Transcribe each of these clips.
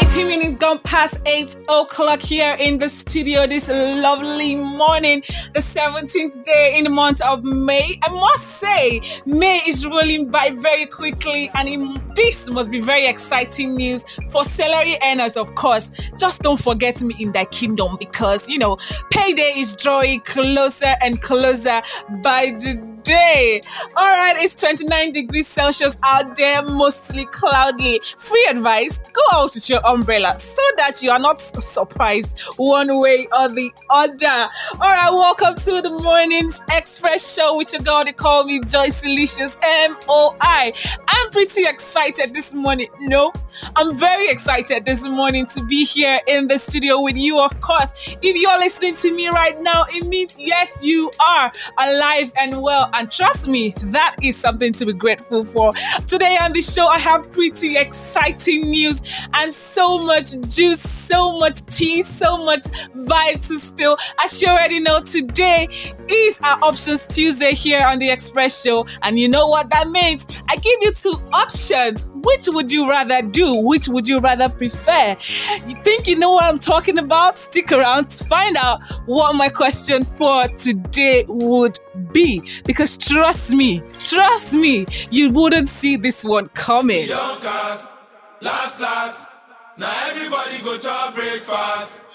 18 minutes gone past 8 o'clock here in the studio this lovely morning, the 17th day in the month of May. I must say, May is rolling by very quickly, and this must be very exciting news for salary earners, of course. Just don't forget me in that kingdom because, you know, payday is drawing closer and closer by the day. All right, it's 29 degrees Celsius out there, mostly cloudy. Free advice go out with your umbrella so that you are not surprised one way or the other. All right, welcome to the Morning's Express Show with your girl. They call me Joyce Delicious MOI. I'm pretty excited this morning. No, I'm very excited this morning to be here in the studio with you, of course. If you're listening to me right now, it means yes, you are alive and well and trust me, that is something to be grateful for. Today on the show, I have pretty exciting news and so much juice, so much tea, so much vibe to spill. As you already know, today is our Options Tuesday here on the Express Show. And you know what that means? I give you two options. Which would you rather do? Which would you rather prefer? You think you know what I'm talking about? Stick around to find out what my question for today would be. Because because trust me, trust me, you wouldn't see this one coming. Young last, last. Now everybody go to breakfast.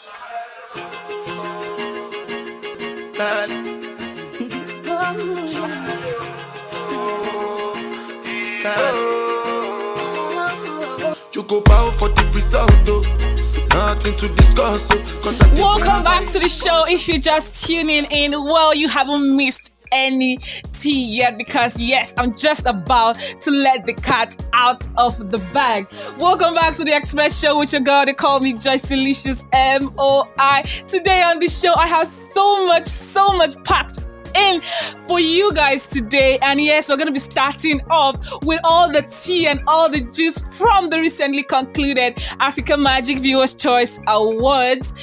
You go for the result. Oh. Nothing to discuss. Oh, Welcome back to the show. If you're just tuning in, well, you haven't missed any tea yet because, yes, I'm just about to let the cat out of the bag. Welcome back to the Express Show with your girl. They call me Joyce Delicious M O I. Today on the show, I have so much, so much packed in for you guys today. And yes, we're going to be starting off with all the tea and all the juice from the recently concluded Africa Magic Viewers Choice Awards.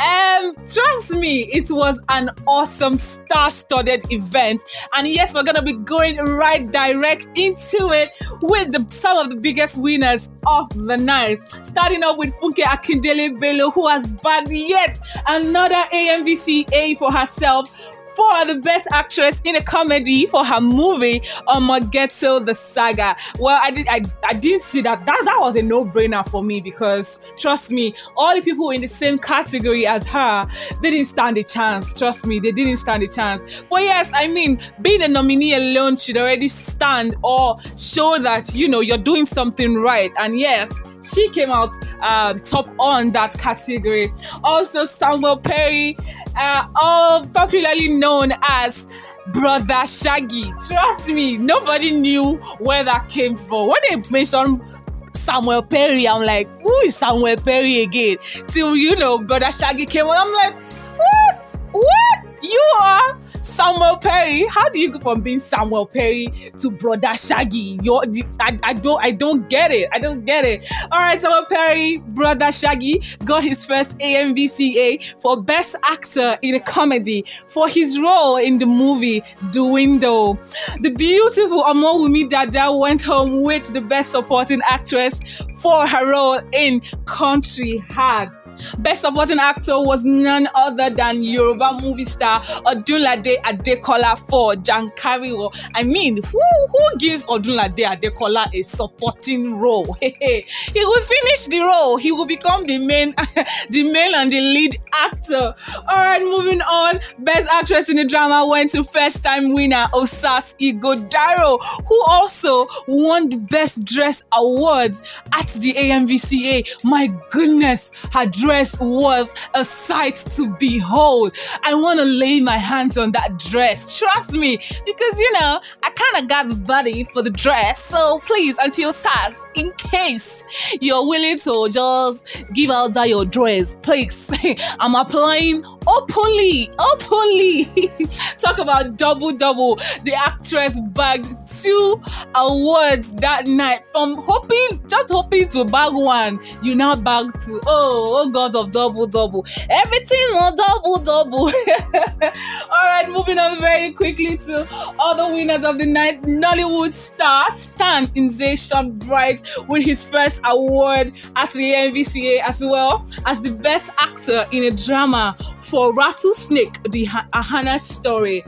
Um, trust me, it was an awesome star-studded event. And yes, we're going to be going right direct into it with the, some of the biggest winners of the night. Starting off with Funke Akindele Bello, who has bagged yet another AMVCA for herself for the best actress in a comedy for her movie Omo Ghetto the Saga. Well, I did I, I didn't see that. That that was a no-brainer for me because trust me, all the people in the same category as her didn't stand a chance. Trust me, they didn't stand a chance. But yes, I mean, being a nominee alone should already stand or show that you know you're doing something right. And yes, she came out uh, top on that category. Also, Samuel Perry, uh, all popularly known as Brother Shaggy. Trust me, nobody knew where that came from. When they mentioned Samuel Perry, I'm like, who is Samuel Perry again? Till you know, Brother Shaggy came on, I'm like, what? What? You are Samuel Perry. How do you go from being Samuel Perry to Brother Shaggy? You're, I, I don't, I don't get it. I don't get it. All right, Samuel Perry, Brother Shaggy got his first AMVCA for Best Actor in a Comedy for his role in the movie The Window. The beautiful Omowumi Dada went home with the Best Supporting Actress for her role in Country Hard. Best supporting actor was none other than Yoruba movie star Odunlade Adekola for Jankariwo. I mean, who who gives Odunlade Adekola a supporting role? he will finish the role. He will become the main, the main and the lead actor. All right, moving on. Best actress in the drama went to first time winner Osas Ighodaro, who also won the best dress awards at the AMVCA. My goodness, her was a sight to behold. I want to lay my hands on that dress. Trust me, because you know, I kind of got the body for the dress. So please, until SAS, in case you're willing to just give out that your dress, please, I'm applying openly, openly. Talk about double double. The actress bagged two awards that night from hoping, just hoping to bag one. You now bag two. Oh, oh God of double double. Everything on double double. All right, moving on very quickly to other winners of the night. Nollywood star Stan Nze Bright with his first award at the MVCA as well as the best actor in a drama for Rattlesnake, the Ahanna story.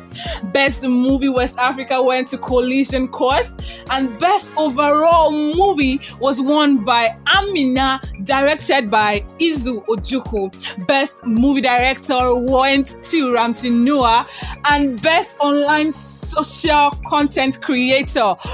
Best movie West Africa went to Collision Course, and best overall movie was won by Amina, directed by Izu Ojukwu. Best movie director went to Ramsey Nouah, and best online social content creator.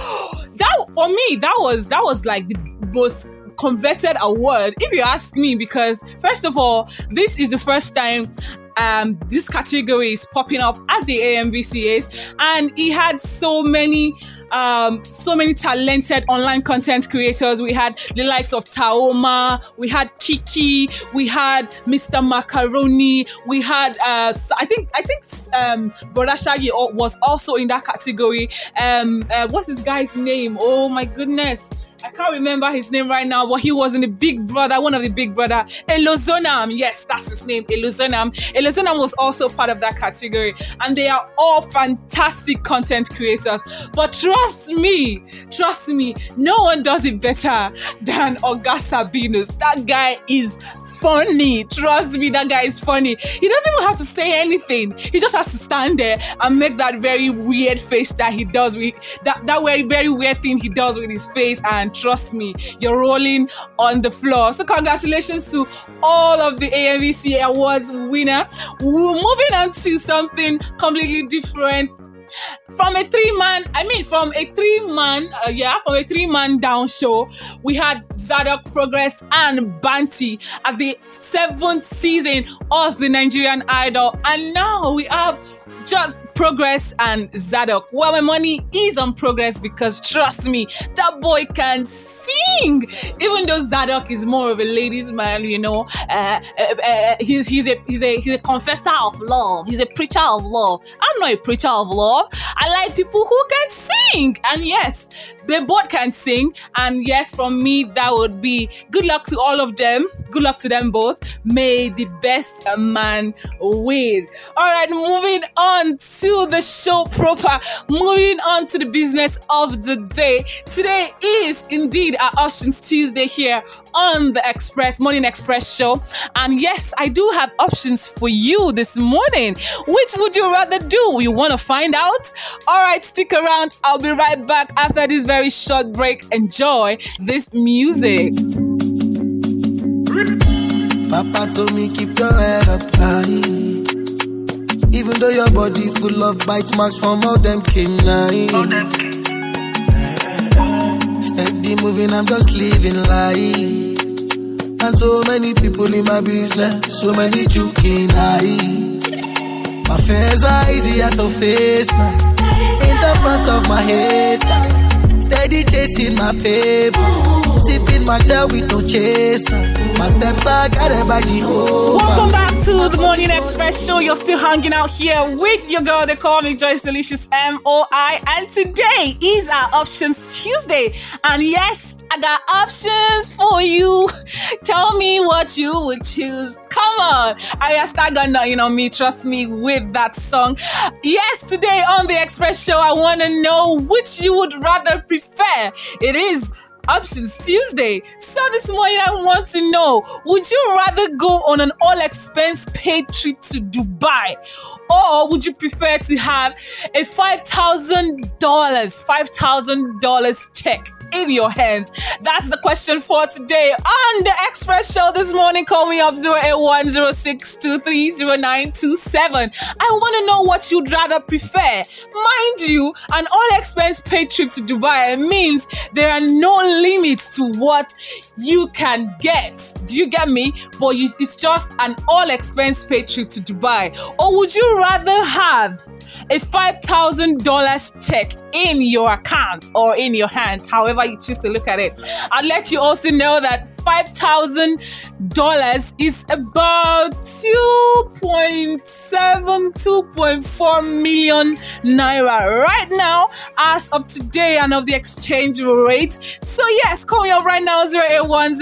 That for me, that was that was like the most converted award if you ask me because first of all this is the first time um, this category is popping up at the AMVCAs, and he had so many, um, so many talented online content creators. We had the likes of Taaooma, we had Kiekie, we had Mr. Macaroni, we had, uh, I think, I think, um, Brother Shaggy was also in that category. Um, uh, what's this guy's name? Oh my goodness. I can't remember his name right now, but he was in the Big Brother, one of the Big Brother, Elozonam. Yes, that's his name, Elozonam. Elozonam was also part of that category, and they are all fantastic content creators. But trust me, trust me, no one does it better than Oga Sabinus. That guy is funny. Trust me, that guy is funny. He doesn't even have to say anything. He just has to stand there and make that very weird face that he does with that, that very, very weird thing he does with his face. And trust me, you're rolling on the floor. So congratulations to all of the AMVC awards winner. We're moving on to something completely different from a three man, I mean, from a three man, uh, yeah, from a three man down show, we had Zadok Progress and Banty at the seventh season of the Nigerian Idol, and now we have just progress and Zadok. Well, my money is on progress because trust me, that boy can sing. Even though Zadok is more of a ladies' man, you know, uh, uh, uh, he's he's a he's a he's a confessor of love. He's a preacher of love. I'm not a preacher of love. I like people who can sing, and yes, they both can sing. And yes, from me, that would be good luck to all of them. Good luck to them both. May the best man win. All right, moving on to the show proper. Moving on to the business of the day. Today is indeed our Options Tuesday here on the Express Morning Express show. And yes, I do have options for you this morning. Which would you rather do? You want to find out? All right, stick around. I'll be right back after this very short break. Enjoy this music. Papa told me keep your head up high. Even though your body full of bite marks from all them canines. Steady moving, I'm just living life. And so many people in my business, so many joking eyes. My fears are easier to face now. In the front of my head, steady chasing my paper. Sipping my tail with no chaser. My steps are guided by Jehovah. Welcome back to the Morning Express show. You're still hanging out here with your girl. They call me Joyce Delicious M-O-I. And today is our Options Tuesday. And yes, I got options for you. Tell me what you would choose. Come on. Start gonna, you know me, trust me with that song. Yes, today on the Express Show, I want to know which you would rather prefer. It is Options Tuesday. So this morning I want to know, would you rather go on an all expense paid trip to Dubai or would you prefer to have a $5,000, $5,000 check in your hands? That's the question for today on the Express Show this morning. Call me up 08106230927. I want to know what you'd rather prefer. Mind you, an all expense paid trip to Dubai means there are no limits to what you can get. Do you get me? But you, it's just an all expense paid trip to Dubai. Or would you rather have a $5,000 check in your account or in your hand, however you choose to look at it. I'll let you also know that $5,000 is about 2.7, 2.4 million naira right now, as of today, and of the exchange rate. So, yes, call me up right now 081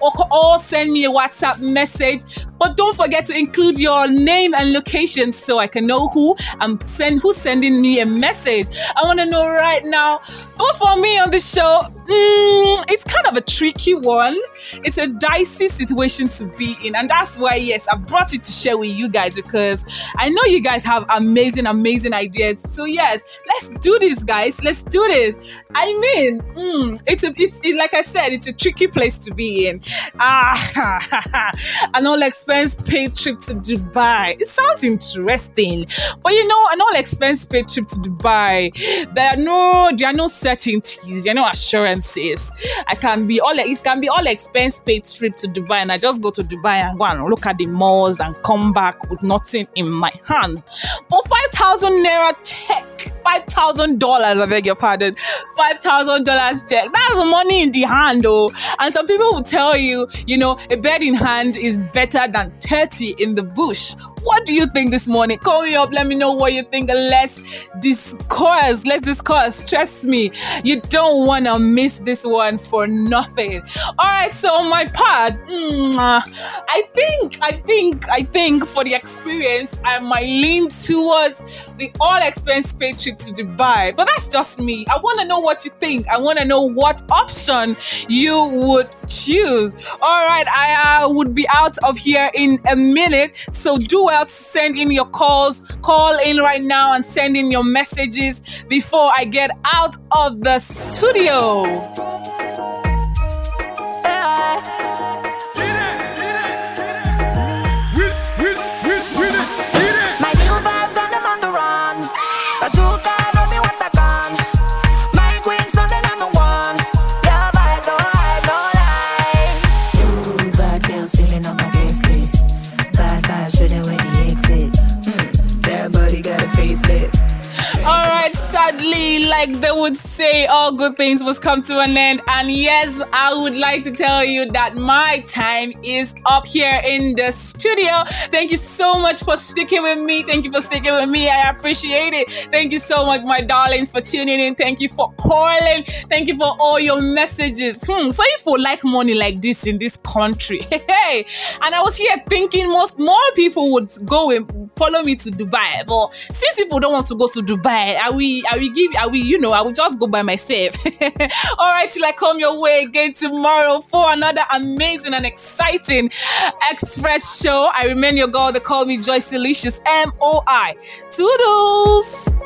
or, or send me a WhatsApp message. But don't forget to include your name and location so I can know who I'm send who's sending me a message. I want to know right now. But for me on the show, mm, it's kind tricky one. It's a dicey situation to be in, and that's why, yes, I brought it to share with you guys because I know you guys have amazing, amazing ideas. So yes, let's do this, guys. Let's do this. I mean, mm, it's a, it's it, like I said, it's a tricky place to be in. Ah, an all expense paid trip to Dubai. It sounds interesting, but you know, an all expense paid trip to Dubai. There are no, there are no certainties. There are no assurances. I can be all it can be all expense paid trip to Dubai, and I just go to Dubai and go and look at the malls and come back with nothing in my hand. But five thousand naira check five thousand dollars. I beg your pardon, five thousand dollars check. That's money in the hand, though. And some people will tell you, you know, a bed in hand is better than thirty in the bush. What do you think this morning? Call me up. Let me know what you think. Let's discuss. Let's discuss. Trust me, you don't want to miss this one for nothing. All right. So on my part, I think, I think, I think for the experience, I might lean towards the all expense paid trip to Dubai. But that's just me. I want to know what you think. I want to know what option you would choose. All right. I uh, would be out of here in a minute. So do well to send in your calls. Call in right now and send in your messages before I get out of the studio. Things must come to an end. And yes, I would like to tell you that my time is up here in the studio. Thank you so much for sticking with me. Thank you for sticking with me. I appreciate it. Thank you so much, my darlings, for tuning in. Thank you for calling. Thank you for all your messages. Hmm, so if you like money like this in this country, hey, and I was here thinking most more people would go and follow me to Dubai, but since people don't want to go to Dubai, I will, I will give, I will, you know, I will just go by myself. All right, till I come your way again tomorrow for another amazing and exciting Express show. I remain your girl. They call me Joyce Delicious, M O I. Toodles.